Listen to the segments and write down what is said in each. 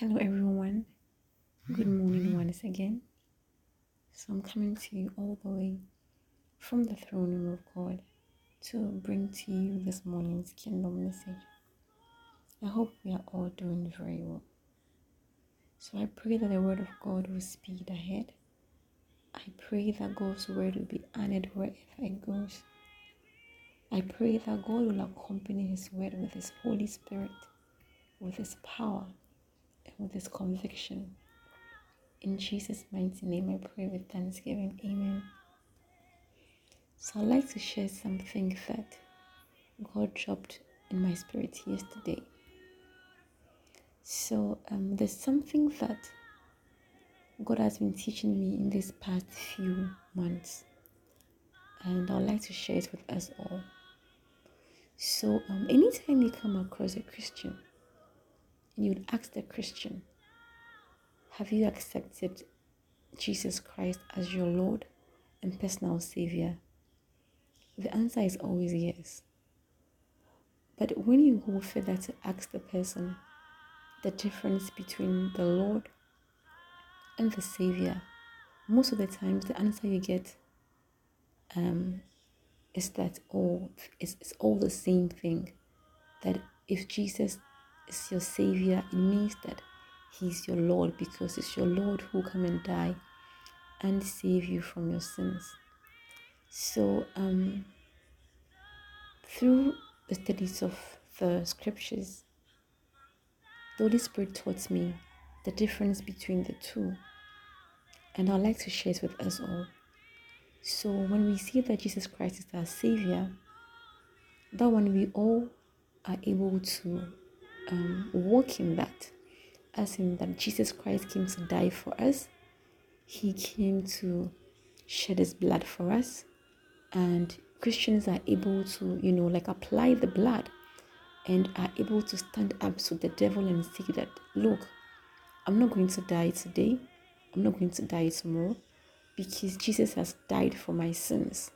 Hello, everyone. Good morning once again. So, I'm coming to you all the way from the throne room of God to bring to you this morning's kingdom message. I hope we are all doing very well. So, I pray that the word of God will speed ahead. I pray that God's word will be honored wherever it goes. I pray that God will accompany His word with His Holy Spirit, with His power, with this conviction. In Jesus' mighty name, I pray with thanksgiving. Amen. So, I'd like to share something that God dropped in my spirit yesterday. So, um, there's something that God has been teaching me in these past few months, and I'd like to share it with us all. So, um, anytime you come across a Christian, and you would ask the Christian, Have you accepted Jesus Christ as your Lord and personal Savior? The answer is always yes. But when you go further to ask the person the difference between the Lord and the Savior, most of the times the answer you get um, is that oh, it's, it's all the same thing. That if Jesus is your Savior, it means that He's your Lord because it's your Lord who come and die and save you from your sins. So, um, through the studies of the scriptures, the Holy Spirit taught me the difference between the two, and I'd like to share it with us all. So, when we see that Jesus Christ is our Savior, that one we all are able to um, walk in that, as in that Jesus Christ came to die for us, He came to shed His blood for us, and Christians are able to, you know, like apply the blood and are able to stand up to the devil and say that, look, I'm not going to die today, I'm not going to die tomorrow because Jesus has died for my sins,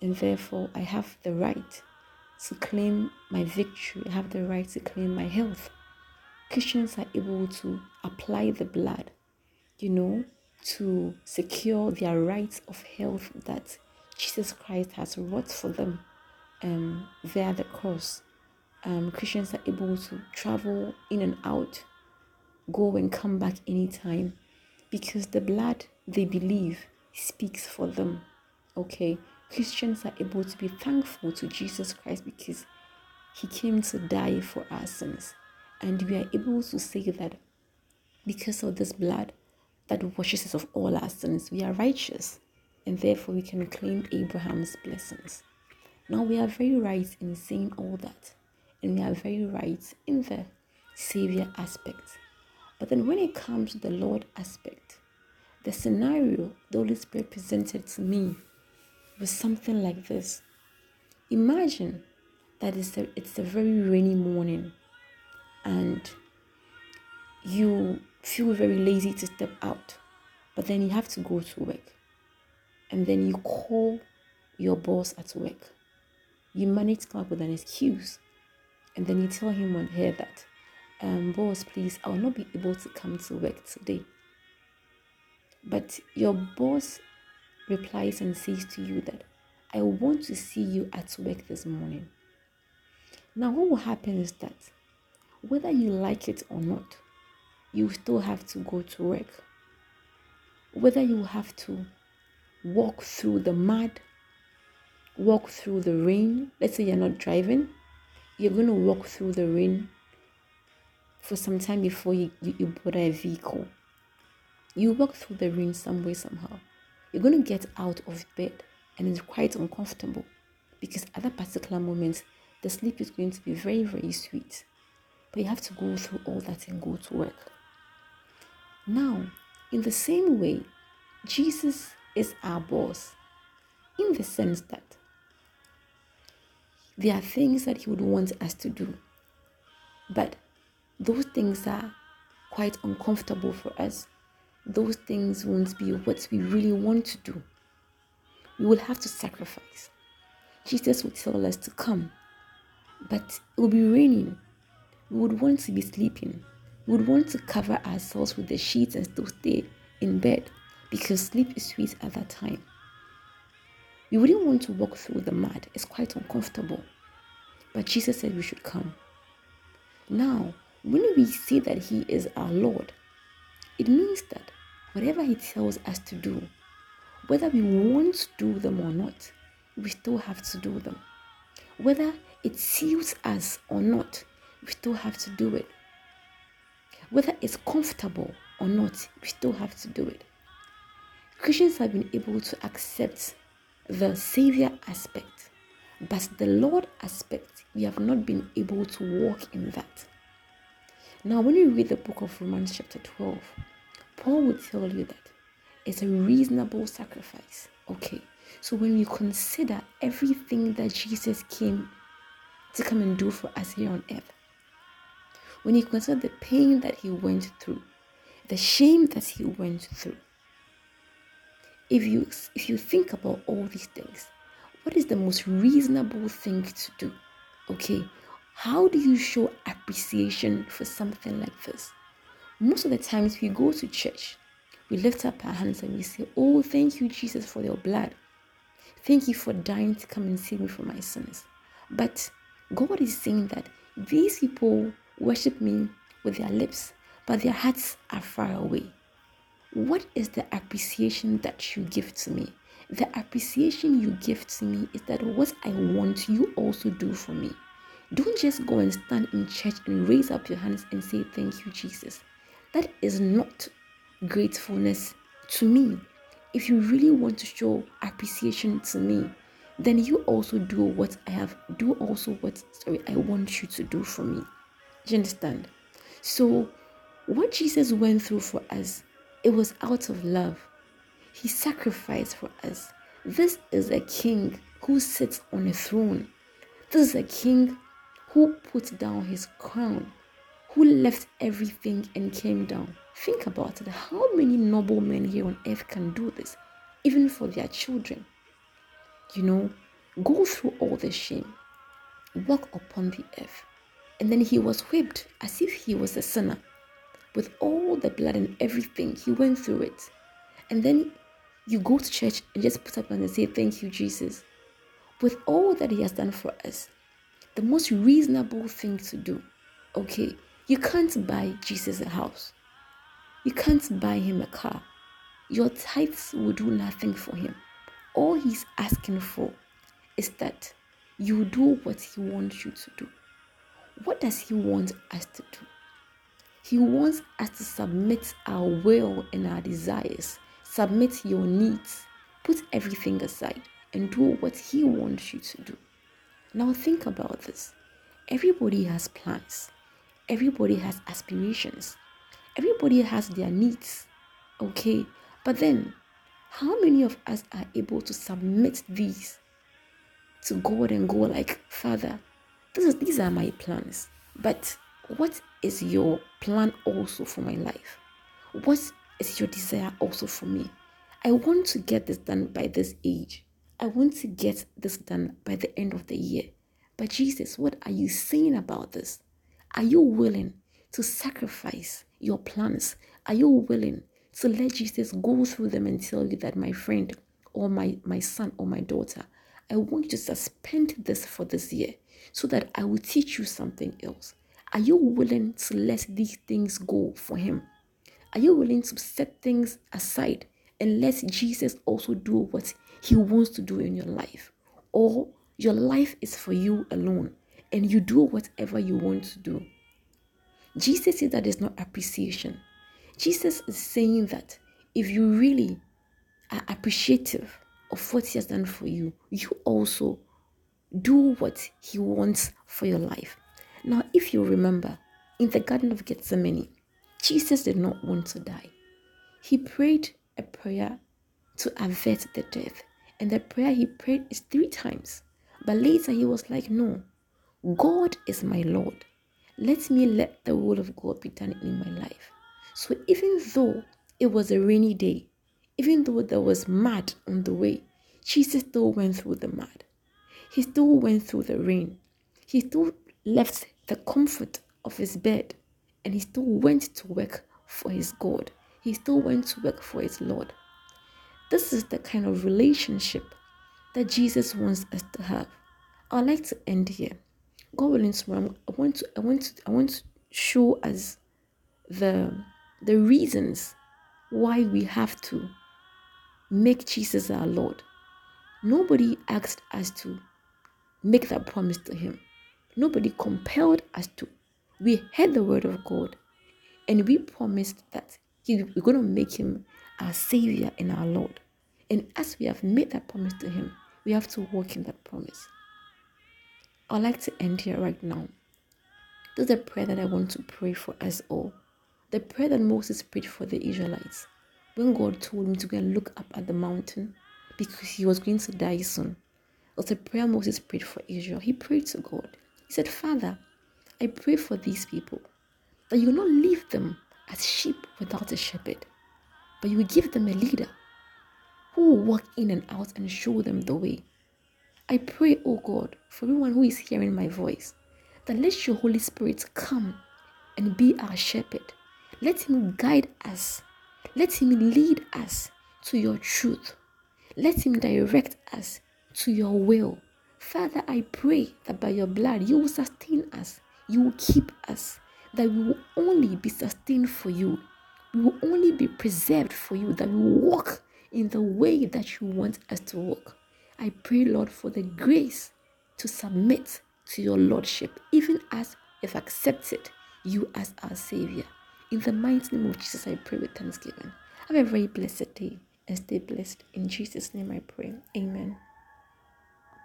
and therefore I have the right to claim my victory, I have the right to claim my health. Christians are able to apply the blood, you know, to secure their rights of health that Jesus Christ has wrought for them um, via the cross. Um, Christians are able to travel in and out, go and come back anytime because the blood they believe speaks for them. Okay, Christians are able to be thankful to Jesus Christ because he came to die for our sins, and we are able to say that because of this blood that washes us of all our sins, we are righteous, and therefore we can claim Abraham's blessings. Now we are very right in saying all that, and we are very right in the Savior aspect. But then when it comes to the Lord aspect, the scenario the Holy Spirit presented to me was something like this. Imagine that it's a, it's a very rainy morning and you feel very lazy to step out, but then you have to go to work. And then you call your boss at work. You manage to come up with an excuse. And then you tell him on here that, um, boss, please, I will not be able to come to work today. But your boss replies and says to you that, I want to see you at work this morning. Now, what will happen is that whether you like it or not, you still have to go to work. Whether you have to walk through the mud, walk through the rain, let's say you're not driving, you're going to walk through the rain for some time before you, you, you a vehicle. You walk through the rain some way, somehow. You're going to get out of bed and it's quite uncomfortable because at that particular moment, the sleep is going to be very, very sweet. But you have to go through all that and go to work. Now, in the same way, Jesus is our boss in the sense that there are things that he would want us to do, but those things are quite uncomfortable for us those things won't be what we really want to do. We will have to sacrifice. Jesus would tell us to come, but it will be raining. We would want to be sleeping. we would want to cover ourselves with the sheets and still stay in bed because sleep is sweet at that time. We wouldn't want to walk through the mud, it's quite uncomfortable. But Jesus said we should come. Now, when we see that He is our Lord, it means that whatever He tells us to do, whether we want to do them or not, we still have to do them. Whether it suits us or not, we still have to do it. Whether it's comfortable or not, we still have to do it. Christians have been able to accept the Savior aspect, but the Lord aspect, we have not been able to walk in that. Now, when you read the book of Romans, chapter 12, Paul would tell you that it's a reasonable sacrifice. Okay, so when we consider everything that Jesus came to come and do for us here on earth, when you consider the pain that he went through, the shame that he went through, if you if you think about all these things, what is the most reasonable thing to do? Okay, how do you show appreciation for something like this? Most of the times we go to church, we lift up our hands and we say, Oh, thank you, Jesus, for your blood. Thank you for dying to come and save me from my sins. But God is saying that these people worship me with their lips, but their hearts are far away. What is the appreciation that you give to me? The appreciation you give to me is that what I want, you also do for me. Don't just go and stand in church and raise up your hands and say, Thank you, Jesus. That is not gratefulness to me. If you really want to show appreciation to me, then you also do what I have, do also what sorry, I want you to do for me. Do you understand? So, what Jesus went through for us, it was out of love. He sacrificed for us. This is a king who sits on a throne. This is a king who put down his crown, who left everything and came down. Think about it. How many noble men here on earth can do this, even for their children? You know, go through all the shame, walk upon the earth, and then he was whipped as if he was a sinner. With all the blood and everything, he went through it. And then you go to church and just put up and say, Thank you, Jesus. With all that he has done for us, the most reasonable thing to do, okay, you can't buy Jesus a house. You can't buy him a car. Your tithes will do nothing for him. All he's asking for is that you do what he wants you to do. What does He want us to do? He wants us to submit our will and our desires, submit your needs, put everything aside, and do what He wants you to do. Now, think about this. Everybody has plans, everybody has aspirations, everybody has their needs, okay? But then, how many of us are able to submit these to God and go like, Father, this is, these are my plans. But what is your plan also for my life? What is your desire also for me? I want to get this done by this age. I want to get this done by the end of the year. But Jesus, what are you saying about this? Are you willing to sacrifice your plans? Are you willing to let Jesus go through them and tell you that, my friend, or my, my son, or my daughter, I want you to suspend this for this year so that I will teach you something else. Are you willing to let these things go for Him? Are you willing to set things aside and let Jesus also do what He wants to do in your life? Or your life is for you alone and you do whatever you want to do? Jesus says that there's no appreciation. Jesus is saying that if you really are appreciative of what He has done for you, you also do what He wants for your life. Now, if you remember, in the Garden of Gethsemane, Jesus did not want to die. He prayed a prayer to avert the death. And the prayer he prayed is three times. But later he was like, No, God is my Lord. Let me let the will of God be done in my life. So even though it was a rainy day, even though there was mud on the way, Jesus still went through the mud. He still went through the rain. He still left the comfort of his bed and he still went to work for his God. He still went to work for his Lord. This is the kind of relationship that Jesus wants us to have. I'd like to end here. God willing, tomorrow I want to I want to I want to show us the the reasons why we have to make Jesus our Lord. Nobody asked us to make that promise to him. Nobody compelled us to. We heard the word of God and we promised that he, we're going to make him our Savior and our Lord. And as we have made that promise to him, we have to walk in that promise. I'd like to end here right now. This is a prayer that I want to pray for us all. The prayer that Moses prayed for the Israelites when God told him to go and look up at the mountain because he was going to die soon. It was a prayer Moses prayed for Israel. He prayed to God. He said, Father, I pray for these people that you will not leave them as sheep without a shepherd, but you will give them a leader who will walk in and out and show them the way. I pray, O oh God, for everyone who is hearing my voice, that let your Holy Spirit come and be our shepherd. Let him guide us. Let him lead us to your truth. Let him direct us to your will. Father, I pray that by your blood you will sustain us, you will keep us, that we will only be sustained for you. We will only be preserved for you, that we will walk in the way that you want us to walk. I pray, Lord, for the grace to submit to your Lordship, even as we've accepted you as our Savior. In the mighty name of Jesus, I pray with thanksgiving. Have a very blessed day and stay blessed. In Jesus' name I pray. Amen.